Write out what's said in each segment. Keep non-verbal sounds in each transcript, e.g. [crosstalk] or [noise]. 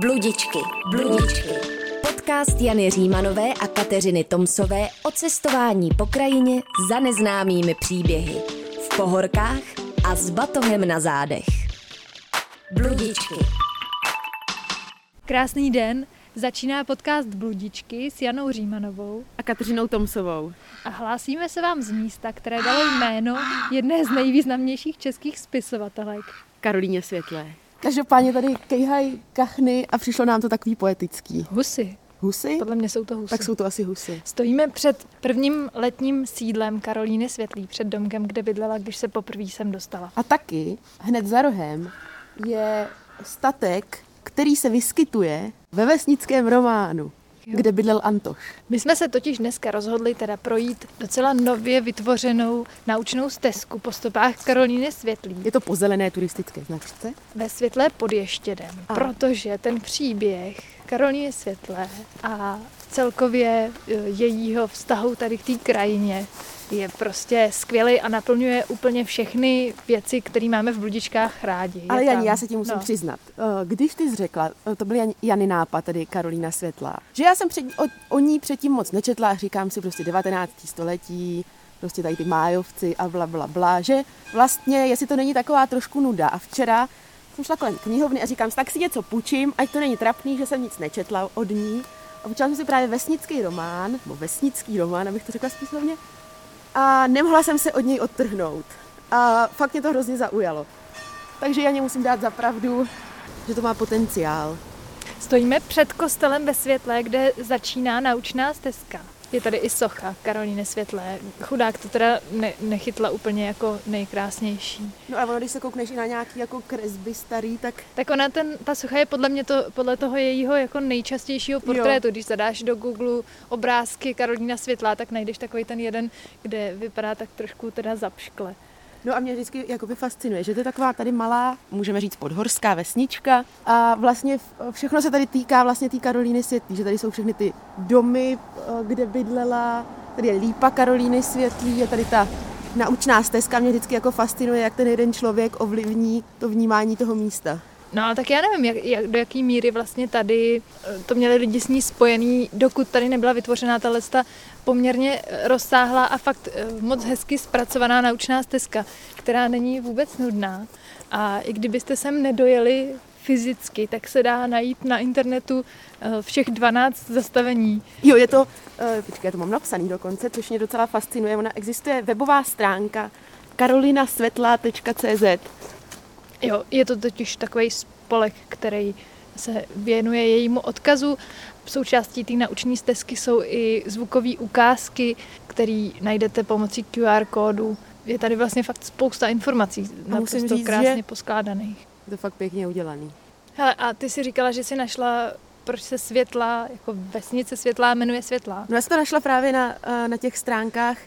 Bludičky, bludičky. Podcast Jany Římanové a Kateřiny Tomsové o cestování po krajině za neznámými příběhy. V pohorkách a s batohem na zádech. Bludičky. Krásný den, začíná podcast Bludičky s Janou Římanovou a Kateřinou Tomsovou. a hlásíme se vám z místa, které dalo jméno jedné z nejvýznamnějších českých spisovatelek. Karolíně Světlé. Každopádně tady kejhaj kachny a přišlo nám to takový poetický. Husy. Husy? Podle mě jsou to husy. Tak jsou to asi husy. Stojíme před prvním letním sídlem Karolíny Světlý, před domkem, kde bydlela, když se poprvé sem dostala. A taky hned za rohem je statek, který se vyskytuje ve vesnickém románu, Jo. kde bydlel Antoš. My jsme se totiž dneska rozhodli teda projít docela nově vytvořenou naučnou stezku po stopách Karolíny Světlý Je to po zelené turistické značce. ve Světlé pod Ještědem, A. protože ten příběh Karolíny Světlé a celkově e, jejího vztahu tady k té krajině je prostě skvělý a naplňuje úplně všechny věci, které máme v Bludičkách rádi. Ale Jani, já se ti musím no. přiznat. Eh, Když ty jsi řekla, eh, to byl Jan- Jany nápad, tedy Karolína Světlá, že já jsem před, o, o ní předtím moc nečetla a říkám si prostě 19. století, prostě tady ty májovci a bla, bla, bla, že vlastně, jestli to není taková trošku nuda. A včera jsem šla kolem knihovny a říkám si, tak si něco půjčím, ať to není trapný, že jsem nic nečetla od ní. A počala jsem si právě vesnický román, nebo vesnický román, abych to řekla spísovně, a nemohla jsem se od něj odtrhnout. A fakt mě to hrozně zaujalo. Takže já musím dát za pravdu, že to má potenciál. Stojíme před kostelem ve Světlé, kde začíná naučná stezka. Je tady i socha Karolíny Světlé. Chudák to teda ne, nechytla úplně jako nejkrásnější. No a ono, když se koukneš i na nějaký jako kresby starý, tak Tak ona, ten, ta socha je podle mě to, podle toho jejího jako nejčastějšího portrétu. Když zadáš do Google obrázky Karolína Světlá, tak najdeš takový ten jeden, kde vypadá tak trošku teda zapškle. No a mě vždycky jakoby fascinuje, že to je taková tady malá, můžeme říct podhorská vesnička. A vlastně všechno se tady týká vlastně té Karolíny Světlý, že tady jsou všechny ty domy, eh, kde bydlela, tady je lípa Karolíny Světlý, je tady ta naučná stezka, mě vždycky jako fascinuje, jak ten jeden člověk ovlivní to vnímání toho místa. No ale tak já nevím, jak, jak, do jaký míry vlastně tady eh, to měli lidi s ní spojený, dokud tady nebyla vytvořená ta ta poměrně eh, rozsáhlá a fakt eh, moc hezky zpracovaná naučná stezka, která není vůbec nudná. A i kdybyste sem nedojeli fyzicky, tak se dá najít na internetu všech 12 zastavení. Jo, je to, počkej, já to mám napsaný dokonce, což mě docela fascinuje. Ona existuje webová stránka karolinasvetla.cz Jo, je to totiž takový spolek, který se věnuje jejímu odkazu. Součástí té nauční stezky jsou i zvukové ukázky, které najdete pomocí QR kódu. Je tady vlastně fakt spousta informací, musím naprosto říct, krásně že- poskládaných. Je to fakt pěkně udělaný. Hele, a ty si říkala, že si našla, proč se světla, jako vesnice světlá, jmenuje světlá. No já jsem to našla právě na, eh, na těch stránkách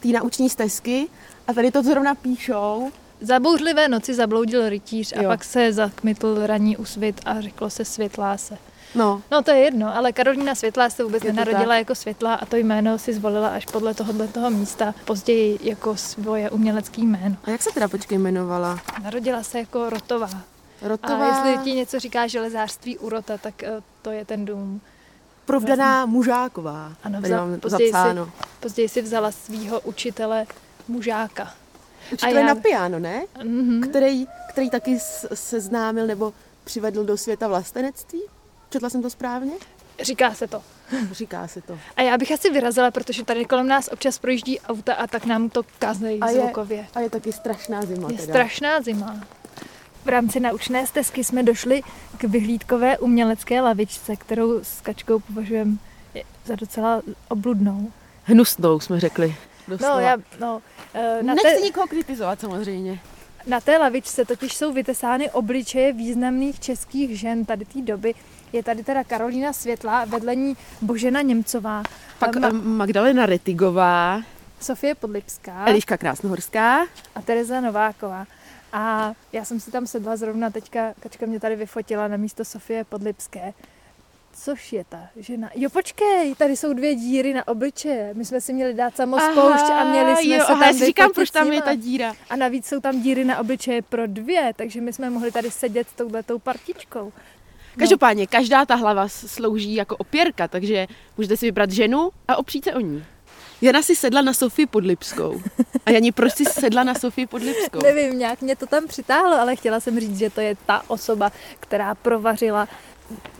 té nauční stezky a tady to zrovna píšou. Za bouřlivé noci zabloudil rytíř a Jo. pak se zakmitl ranní úsvit a řeklo se světlá se. No, No to je jedno, ale Karolína Světlá se vůbec nenarodila tak. jako Světlá a to jméno si zvolila až podle tohohle toho místa, později jako svoje umělecké jméno. a jak se teda počkej jmenovala? Narodila se jako Rotová. Rotová, A jestli ti něco říká železářství Urota, tak eh, to je ten dům. provdaná mužáková. Ano, mám později si-. Později si vzala svého učitele mužáka. Učitel já- na piano, ne? Mhm. Který, který taky seznámil nebo přivedl do světa vlastenectví? Četla jsem to správně? Říká se to. Říká se to. A já bych asi vyrazila, protože tady kolem nás občas projíždí auta a tak nám to kazejí A je, zvukově. a je taky strašná zima. Je teda. strašná zima. V rámci naučné stezky jsme došli k vyhlídkové umělecké lavičce, kterou s Kačkou považujeme za docela obludnou. Hnusnou, jsme řekli. Doslova. No, já, no, eh, na, Nechci té, nikoho kritizovat samozřejmě. na té lavičce totiž jsou vytesány obličeje významných českých žen tady té doby. Je tady teda Karolína Světlá, vedle ní Božena Němcová, Pak Ma- Ma- Magdalena Retigová, Sofie Podlipská Eliška Krásnohorská. a Tereza Nováková. A já jsem si tam sedla zrovna teďka, Kačka mě tady vyfotila na místo Sofie Podlipské. Což je ta žena? Jo, počkej, tady jsou dvě díry na obličeje. My jsme si měli dát samospoušť a měli jsme jo, se tam já si říkám, proč tam je ta díra. A navíc jsou tam díry na obličeje pro dvě, takže my jsme mohli tady sedět s touhletou partičkou. Každopádně, každá ta hlava slouží jako opěrka, takže můžete si vybrat ženu a opřít se o ní. Jana si sedla na Sofii Podlipskou. A Jani, proč si sedla na Sofii Podlipskou? Nevím, nějak mě to tam přitáhlo, ale chtěla jsem říct, že to je ta osoba, která provařila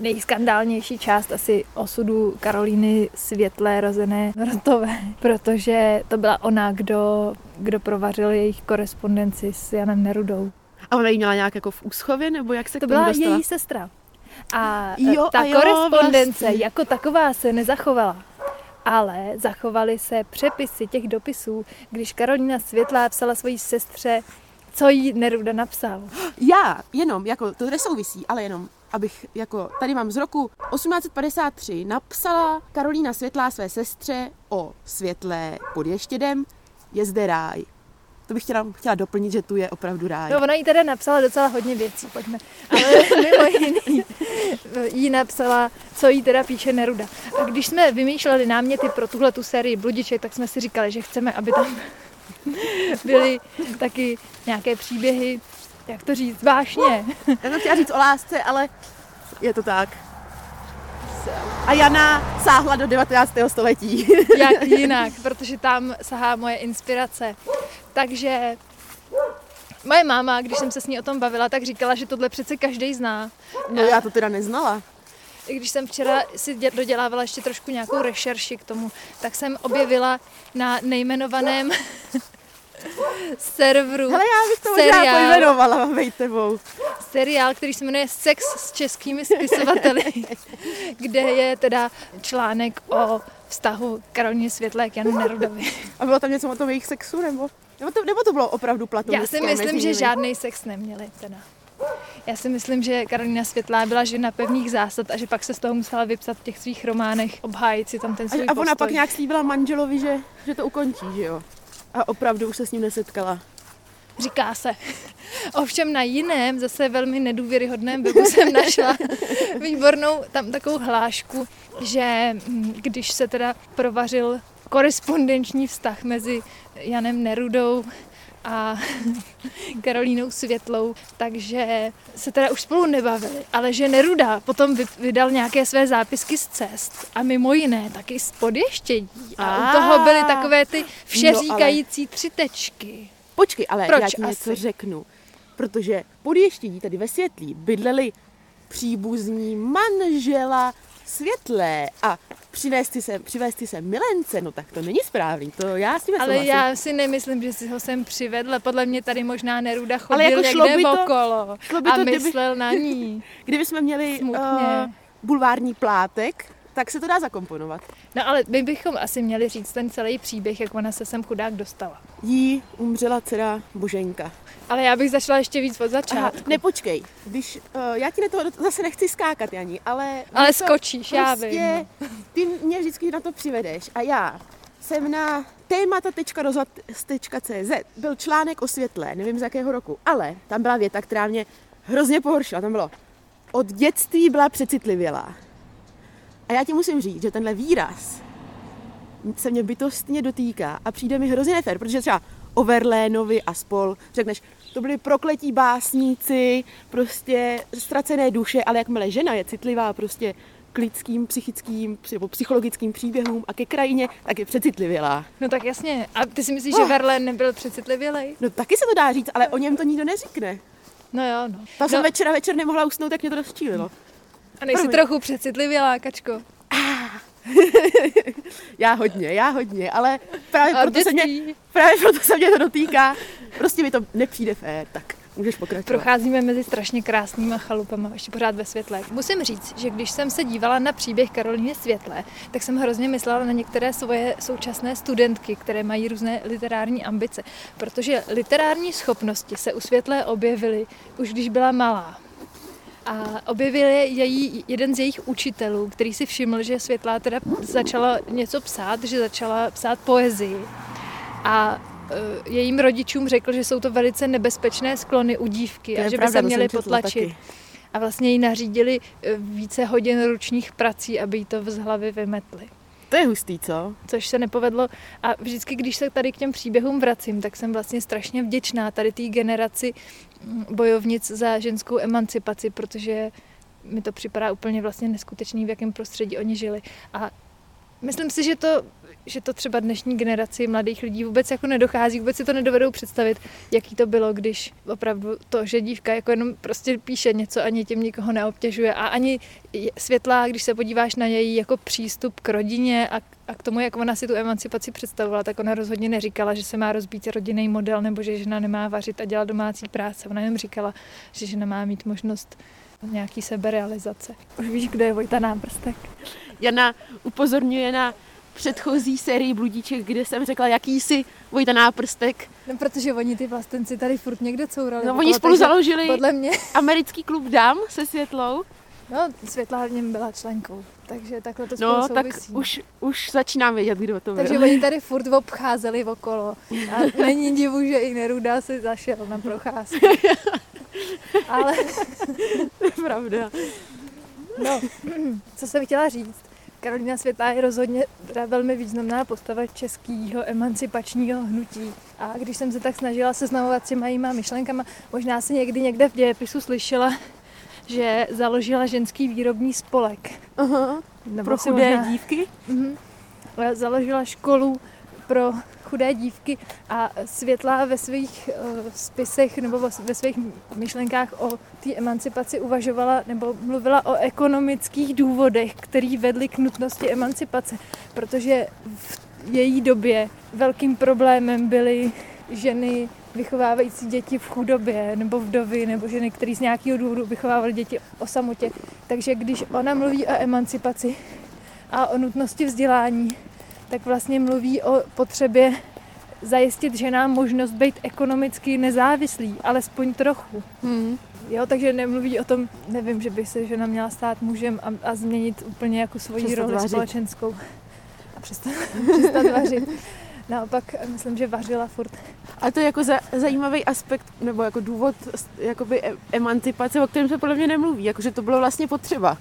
nejskandálnější část asi osudu Karolíny Světlé rozené Rotové, [laughs] protože to byla ona, kdo, kdo provařil jejich korespondenci s Janem Nerudou. A ona ji měla nějak jako v úschově, nebo jak se To k tomu byla dostala? její sestra. A Jo, jo, ta a jo, korespondence vlastně. jako taková se nezachovala. Ale zachovaly se přepisy těch dopisů, když Karolína Světlá psala svojí sestře, co jí Neruda napsal. [gasps] Já, jenom, jako, to nesouvisí, ale jenom, abych, jako, tady mám z roku 1853, napsala Karolína Světlá své sestře o Světlé pod Ještědem, je zde ráj. To bych chtěla, chtěla doplnit, že tu je opravdu ráj. No ona jí teda napsala docela hodně věcí, pojďme. Ale [laughs] mimo jiný jí napsala, co jí teda píše Neruda. A když jsme vymýšleli náměty pro tuhle tu sérii Bludiček, tak jsme si říkali, že chceme, aby tam byly taky nějaké příběhy, jak to říct, vášně. [laughs] Já jsem chtěla říct o lásce, ale je to tak. A Jana sáhla do 19. století. [laughs] Jak [laughs] jinak, protože tam sahá moje inspirace. Takže moje máma, když jsem se s ní o tom bavila, tak říkala, že tohle přece každý zná. No já to teda neznala. I když jsem včera si dě- dodělávala ještě trošku nějakou rešerši k tomu, tak jsem objevila na nejmenovaném serveru Hele, já bych to možná seriál, pojmenovala, vej tebou. seriál, který se jmenuje Sex s českými spisovateli, [laughs] kde je teda článek o vztahu Karolíny Světlé k Janu Nerudovi. A bylo tam něco o tom jejich sexu, nebo? Nebo to, nebo to bylo opravdu platonické Já si myslím, že žádný sex neměli teda. Já si myslím, že Karolina Světlá byla žena pevných zásad a že pak se z toho musela vypsat v těch svých románech, obhájit si tam ten svůj A, a ona postoj. pak nějak slíbila manželovi, že, že to ukončí, že jo? A opravdu už se s ním nesetkala. Říká se. Ovšem na jiném, zase velmi nedůvěryhodném webu jsem našla výbornou tam takovou hlášku, že mm, když se teda provařil korespondenční vztah mezi Janem Nerudou a [laughs] Karolínou Světlou, takže se teda už spolu nebavili, ale že Neruda potom vy- vydal nějaké své zápisky z cest a mimo jiné taky z podještědí a u toho byly takové ty všeříkající tři tečky. Počkej, ale Proč já ti něco řeknu. Protože pod Ještědí, tady ve Světlí, bydleli příbuzní manžela Světlé a přivést si sem, přivést si sem milence, no tak to není správný, to já s tím Ale já si nemyslím, že si ho sem přivedla. Podle mě tady možná Neruda chodil Ale jako šlo někde by to- okolo šlo by a to, kdyby- myslel na ní. [laughs] Kdyby jsme měli Smutně. uh, bulvární plátek, tak se to dá zakomponovat. No ale my bychom asi měli říct ten celý příběh, jak ona se sem chudák dostala. Jí umřela dcera Boženka. Ale já bych začala ještě víc od Aha, začátku. nepočkej, když, uh, já ti do toho zase nechci skákat, Janí, ale... Ale skočíš, já prostě, vím. Ty mě vždycky na to přivedeš a já jsem na témata.rozhlas.cz byl článek o světle, nevím z jakého roku, ale tam byla věta, která mě hrozně pohoršila. Tam bylo, od dětství byla přecitlivělá. A já ti musím říct, že tenhle výraz se mě bytostně dotýká a přijde mi hrozně nefér, protože třeba o Verlénovi a spol řekneš, to byli prokletí básníci, prostě ztracené duše, ale jakmile žena je citlivá prostě k lidským, psychickým nebo psychologickým příběhům a ke krajině, tak je přecitlivělá. No tak jasně. A ty si myslíš, že Oh. Verlaine nebyl přecitlivělej? No taky se to dá říct, ale o něm to nikdo neřekne. No jo, no. Jsem no večera večer nemohla usnout, tak mě to rozčílilo. A nejsi promiň. trochu přecitlivělá, kačko. [laughs] Já hodně, já hodně, ale právě A proto, se mě, právě proto se mě to dotýká. Prostě mi to nepřijde fér, tak můžeš pokračovat. Procházíme mezi strašně krásnýma chalupama, ještě pořád ve světle. Musím říct, že když jsem se dívala na příběh Karolíny Světle, tak jsem hrozně myslela na některé svoje současné studentky, které mají různé literární ambice, protože literární schopnosti se u Světlé objevily už když byla malá. A objevil je její, jeden z jejich učitelů, který si všiml, že Světlá teda začala něco psát, že začala psát poezii. A eh, jejím rodičům řekl, že jsou to velice nebezpečné sklony u dívky To a že by pravda, se měli jsem četla potlačit. taky. A vlastně jí nařídili eh, více hodin ručních prací, aby jí to z hlavy vymetli. To je hustý, co? Což se nepovedlo. A vždycky, když se tady k těm příběhům vracím, tak jsem vlastně strašně vděčná tady té generaci mm, bojovnic za ženskou emancipaci, protože mi to připadá úplně vlastně neskutečný, v jakém prostředí oni žili. A myslím si, že to, že to třeba dnešní generaci mladých lidí vůbec jako nedochází, vůbec si to nedovedou představit, jaký to bylo, když opravdu to, že dívka jako jenom prostě píše něco, ani tím nikoho neobtěžuje a ani světlá, když se podíváš na její jako přístup k rodině a, a k tomu, jak ona si tu emancipaci představovala, tak ona rozhodně neříkala, že se má rozbít rodinný model nebo že žena nemá vařit a dělat domácí práce. Ona jen říkala, že žena má mít možnost nějaký seberealizace. Už víš, kdo je Vojta Náprstek? Jana upozorňuje na předchozí sérii Bludíček, kde jsem řekla, jaký jsi Vojta Náprstek. No, protože oni ty vlastenci tady furt někde courali. No, oni spolu založili podle mě. americký klub dám se Světlou. No, Světla v něm byla členkou, takže takhle to no, spolu tak už, už začínám vědět, kdo to byl. Takže oni tady [laughs] furt obcházeli okolo a není divu, že i Neruda si zašel na procházku. [laughs] [laughs] Ale... [laughs] to je pravda. No, co jsem chtěla říct. Karolina Světlá je rozhodně teda velmi významná postava českého emancipačního hnutí. A když jsem se tak snažila seznamovat s těma jejíma myšlenkama, možná si někdy někde v dějepisu slyšela, že založila ženský výrobní spolek. Aha, Nebo pro chudé možná, dívky? Uh-huh, založila školu pro chudé dívky a Světlá ve svých uh, spisech nebo ve svých myšlenkách o té emancipaci uvažovala nebo mluvila o ekonomických důvodech, který vedly k nutnosti emancipace, protože v její době velkým problémem byly ženy vychovávající děti v chudobě nebo vdovy nebo ženy, které z nějakého důvodu vychovávaly děti o samotě. Takže když ona mluví o emancipaci a o nutnosti vzdělání, tak vlastně mluví o potřebě zajistit ženám možnost být ekonomicky nezávislý, alespoň trochu. Hmm. Jo, takže nemluví o tom, nevím, že by se žena měla stát mužem a, a změnit úplně jako svoji přestat roli vařit. společenskou. A přestat, [laughs] přestat vařit. Naopak, myslím, že vařila furt. A to je jako za, zajímavý aspekt, nebo jako důvod jakoby e, emancipace, o kterém se podle mě nemluví, jakože to bylo vlastně potřeba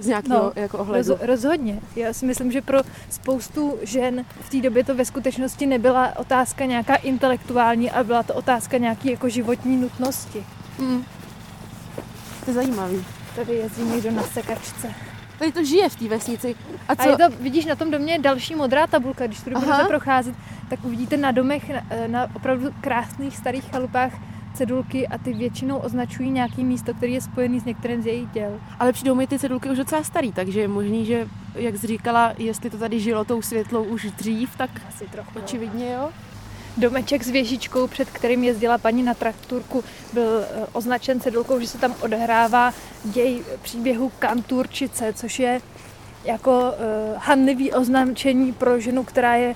z nějakého no, jako ohledu. Roz, rozhodně. Já si myslím, že pro spoustu žen v té době to ve skutečnosti nebyla otázka nějaká intelektuální, ale byla to otázka nějaký jako životní nutnosti. Hmm. To je zajímavý. Tady jezdí někdo na sekačce. Tady to žije v té vesnici. A, co? a je to, vidíš, na tom domě je další modrá tabulka. Když tu budete procházet, tak uvidíte na domech, na, na opravdu krásných starých chalupách cedulky a ty většinou označují nějaký místo, který je spojený s některým z jejich děl. Ale přijdou mi ty cedulky už docela starý, takže je možný, že, jak jsi říkala, jestli to tady žilo tou světlou už dřív, tak asi trochu. Očividně jo. Domeček s věžičkou, před kterým jezdila paní na traktorku, byl eh, označen cedulkou, že se tam odehrává děj příběhu Kanturčice, což je jako uh, hanlivý označení pro ženu, která je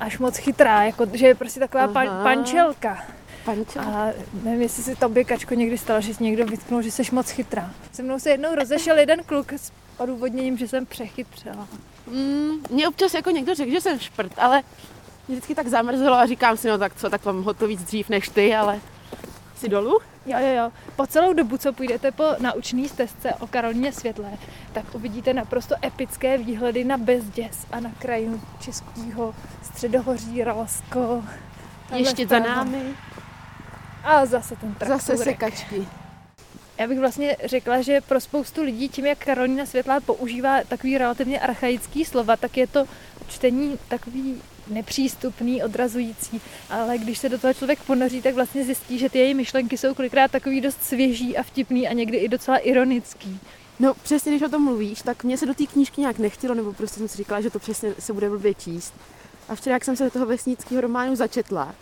až moc chytrá, jako, že je prostě taková pan, pančelka. Panča. A nevím, jestli si tobě, Kačko, někdy stalo, že jsi někdo vytknul, že jsi moc chytrá. Se mnou se jednou rozešel jeden kluk s odůvodněním, že jsem přechytřela. Mm, mě občas jako někdo řekl, že jsem šprt, ale mě vždycky tak zamrzelo a říkám si, no tak co, tak mám hotový dřív než ty, ale si dolů? Jo, jo, jo. Po celou dobu, co půjdete po naučné stezce o Karolíně Světlé, tak uvidíte naprosto epické výhledy na Bezděs a na krajinu Českého středohoří, Ralsko. Ještě za námi. A zase ten traktorek. Zase sekačky. Já bych vlastně řekla, že pro spoustu lidí, tím jak Karolina Světlá používá takový relativně archaický slova, tak je to čtení takový nepřístupný, odrazující, ale když se do toho člověk ponoří, tak vlastně zjistí, že ty její myšlenky jsou kolikrát takový dost svěží a vtipný a někdy i docela ironický. No přesně, když o tom mluvíš, tak mě se do té knížky nějak nechtělo, nebo prostě jsem si říkala, že to přesně se bude blbě číst. A včera, jak jsem se do toho vesnického románu začetla,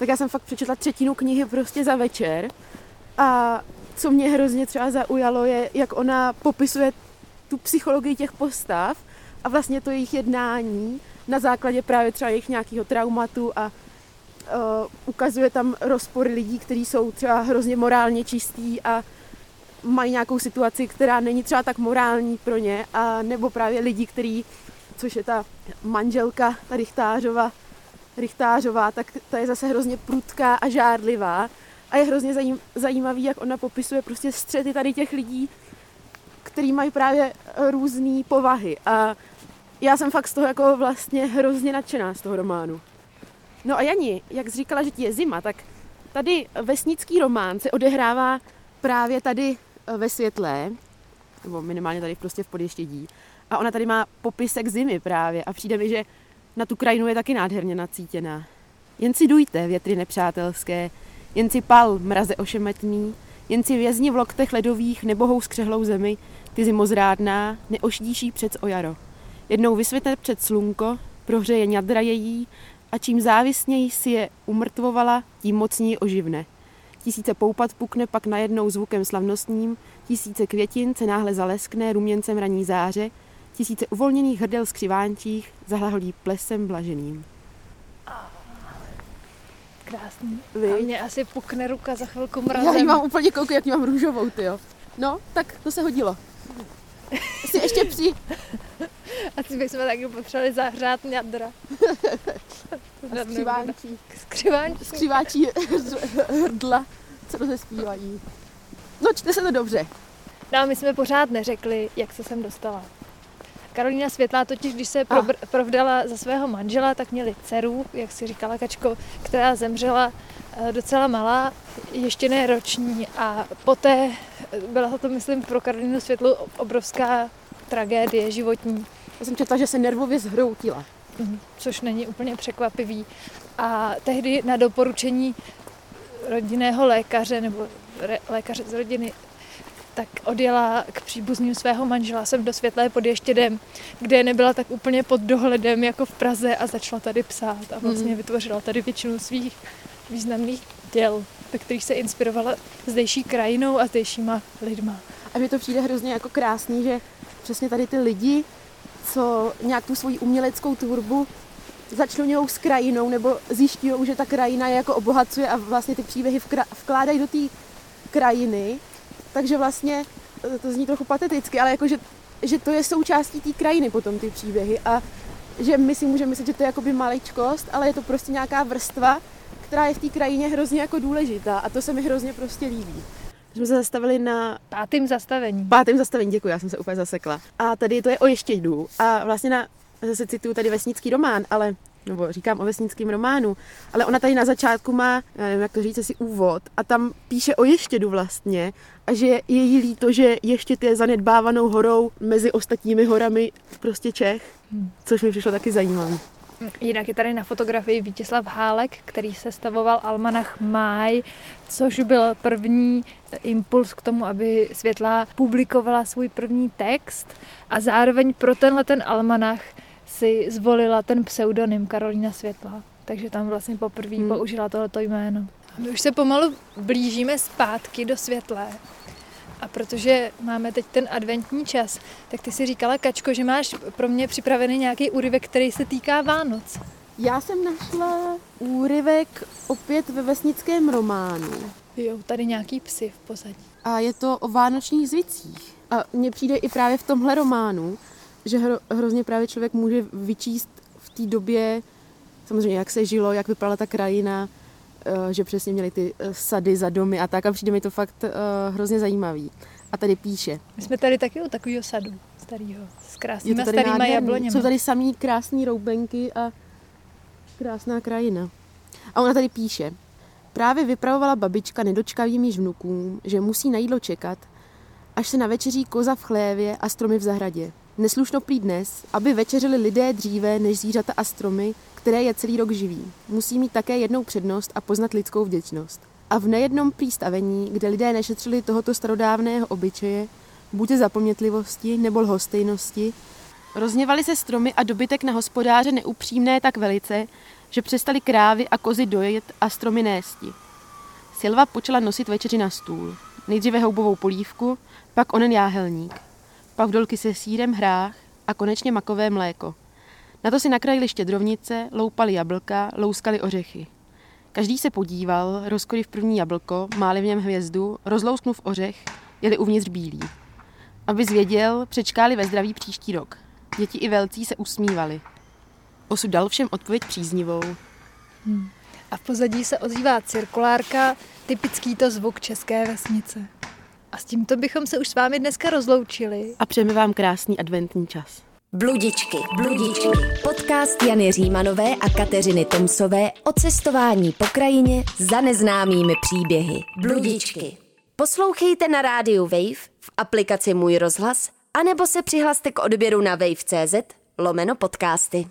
tak já jsem fakt přečetla třetinu knihy prostě za večer. A co mě hrozně třeba zaujalo, je, jak ona popisuje tu psychologii těch postav a vlastně to jejich jednání na základě právě třeba jejich nějakého traumatu a uh, ukazuje tam rozpory lidí, kteří jsou třeba hrozně morálně čistí a mají nějakou situaci, která není třeba tak morální pro ně, a nebo právě lidi, kteří, což je ta manželka, Richtářova, Richtářová, tak ta je zase hrozně prudká a žárlivá a je hrozně zajím, zajímavý, jak ona popisuje prostě střety tady těch lidí, který mají právě různé povahy a já jsem fakt z toho jako vlastně hrozně nadšená z toho románu. No a Jani, jak jsi říkala, že ti je zima, tak tady vesnický román se odehrává právě tady eh, ve Světlé nebo minimálně tady prostě v Podještědí. A ona tady má popisek zimy právě a přijde mi, že na tu krajinu je taky nádherně nacítěná. Jen si dujte, větry nepřátelské, jen si pal, mraze ošemetný, jen si vězni v loktech ledových nebohou skřehlou zemi, ty zimozrádná, neošdíší přec o jaro. Jednou vysvěte před slunko, prohřeje ňadra její a čím závisněji si je umrtvovala, tím mocněji oživne. Tisíce poupat pukne pak najednou zvukem slavnostním, tisíce květin se náhle zaleskne ruměncem raní záře, tisíce uvolněných hrdel skřivánčích zahlaholí plesem blaženým. Krásný. Vy? A mě asi pukne ruka za chvilku Já ji mrazem. mám úplně kouku, jak ji mám růžovou, ty jo. No, tak to se hodilo. Si ještě při... Asi bychom taky potřebovali zahřát jadra. [laughs] Skřivánčí. Skřivánčí. Skřiváčí hrdla, co to se zpívají. No, čte se to dobře. No a my jsme pořád neřekli, jak se sem dostala. Karolína Světlá totiž, když se probr- provdala za svého manžela, tak měli dceru, jak si říkala Kačko, která zemřela eh, docela malá, ještě ne roční a poté eh, byla to, myslím, pro Karolínu Světlu obrovská tragédie životní, Já jsem četla, že se nervově zhroutila. Mhm, což není úplně překvapivý. A tehdy na doporučení rodinného lékaře nebo re, lékaře z rodiny tak odjela k příbuzným svého manžela sem do Světlé pod Ještědem, kde nebyla tak úplně pod dohledem jako v Praze a začala tady psát a vlastně Mhm. vytvořila tady většinu svých významných děl, ve kterých se inspirovala zdejší krajinou a zdejšíma lidma. A mi to přijde hrozně jako krásný, že přesně tady ty lidi, co nějak tu svoji uměleckou tvorbu začnou s krajinou nebo zjišťují, že ta krajina je jako obohacuje a vlastně ty příběhy vkládají do té krajiny. Takže vlastně eh, to zní trochu pateticky, ale jako, že, že to je součástí té krajiny potom ty příběhy a že my si můžeme myslet, že to je jakoby maličkost, ale je to prostě nějaká vrstva, která je v té krajině hrozně jako důležitá a to se mi hrozně prostě líbí. Jsme se zastavili na Pátým zastavení. pátém zastavení, děkuji, já jsem se úplně zasekla. A tady to je o Ještědu. A vlastně na, zase cituju tady vesnický román, ale nebo říkám o vesnickém románu, ale ona tady na začátku má, nevím, jak to říct, asi úvod a tam píše o Ještědu vlastně a že je jí líto, že Ještěd je zanedbávanou horou mezi ostatními horami prostě Čech, Hmm. což mi přišlo taky zajímavé. Jinak je tady na fotografii Vítězslav Hálek, který se stavoval Almanach Máj, což byl první impuls k tomu, aby Světlá publikovala svůj první text a zároveň pro tenhle ten almanach si zvolila ten pseudonym Karolína Světlá. Takže tam vlastně poprvé Hmm. hmm. použila tohleto jméno. My už se pomalu blížíme zpátky do Světlé. A protože máme teď ten adventní čas, tak ty si říkala, Kačko, že máš pro mě připravený nějaký úryvek, který se týká Vánoc. Já jsem našla úryvek opět ve vesnickém románu. Jo, tady nějaký psy v pozadí. A je to o vánočních zvicích. A mně přijde i právě v tomhle románu, že hro, hrozně právě člověk může vyčíst v té době, samozřejmě jak se žilo, jak vypadala ta krajina, eh, že přesně měli ty eh, sady za domy a tak a přijde mi to fakt eh, hrozně zajímavý. A tady píše. My jsme tady taky u takového sadu starého, s starýma nádherný. jabloněmi. Jsou tady samý krásný roubenky a krásná krajina. A ona tady píše. Právě vypravovala babička nedočkavým již vnukům, že musí na jídlo čekat, až se navečeří koza v chlévě a stromy v zahradě. Neslušno prý dnes, aby večeřili lidé dříve než zvířata a stromy, které je celý rok živí. Musí mít také jednou přednost a poznat lidskou vděčnost. A v nejednom prý stavení, kde lidé nešetřili tohoto starodávného obyčeje, buď zapomnětlivosti nebo lhostejnosti, rozněvaly se stromy a dobytek na hospodáře neupřímné tak velice, že přestali krávy a kozy dojet a stromy nésti. Silva počala nosit večeři na stůl. Nejdříve houbovou polívku, pak onen jáhelník. Pak dolky se sírem, hrách a konečně makové mléko. Na to si nakrajili štědrovnice, loupali jablka, louskali ořechy. Každý se podíval, rozkoliv první jablko, máli v něm hvězdu, rozlousknув ořech, jeli uvnitř bílý. Aby zvěděl, přečkáli ve zdraví příští rok. Děti i velcí se usmívali. Osud dal všem odpověď příznivou. A v pozadí se ozývá cirkulárka, typický to zvuk české vesnice. A s tímto bychom se už s vámi dneska rozloučili. A přejeme vám krásný adventní čas. Bludičky, bludičky. Podcast Jany Římanové a Kateřiny Tomsové o cestování po krajině za neznámými příběhy. Bludičky. Poslouchejte na rádiu Wave, v v aplikaci Můj rozhlas, anebo se přihlaste k odběru na wave.cz lomeno podcasty.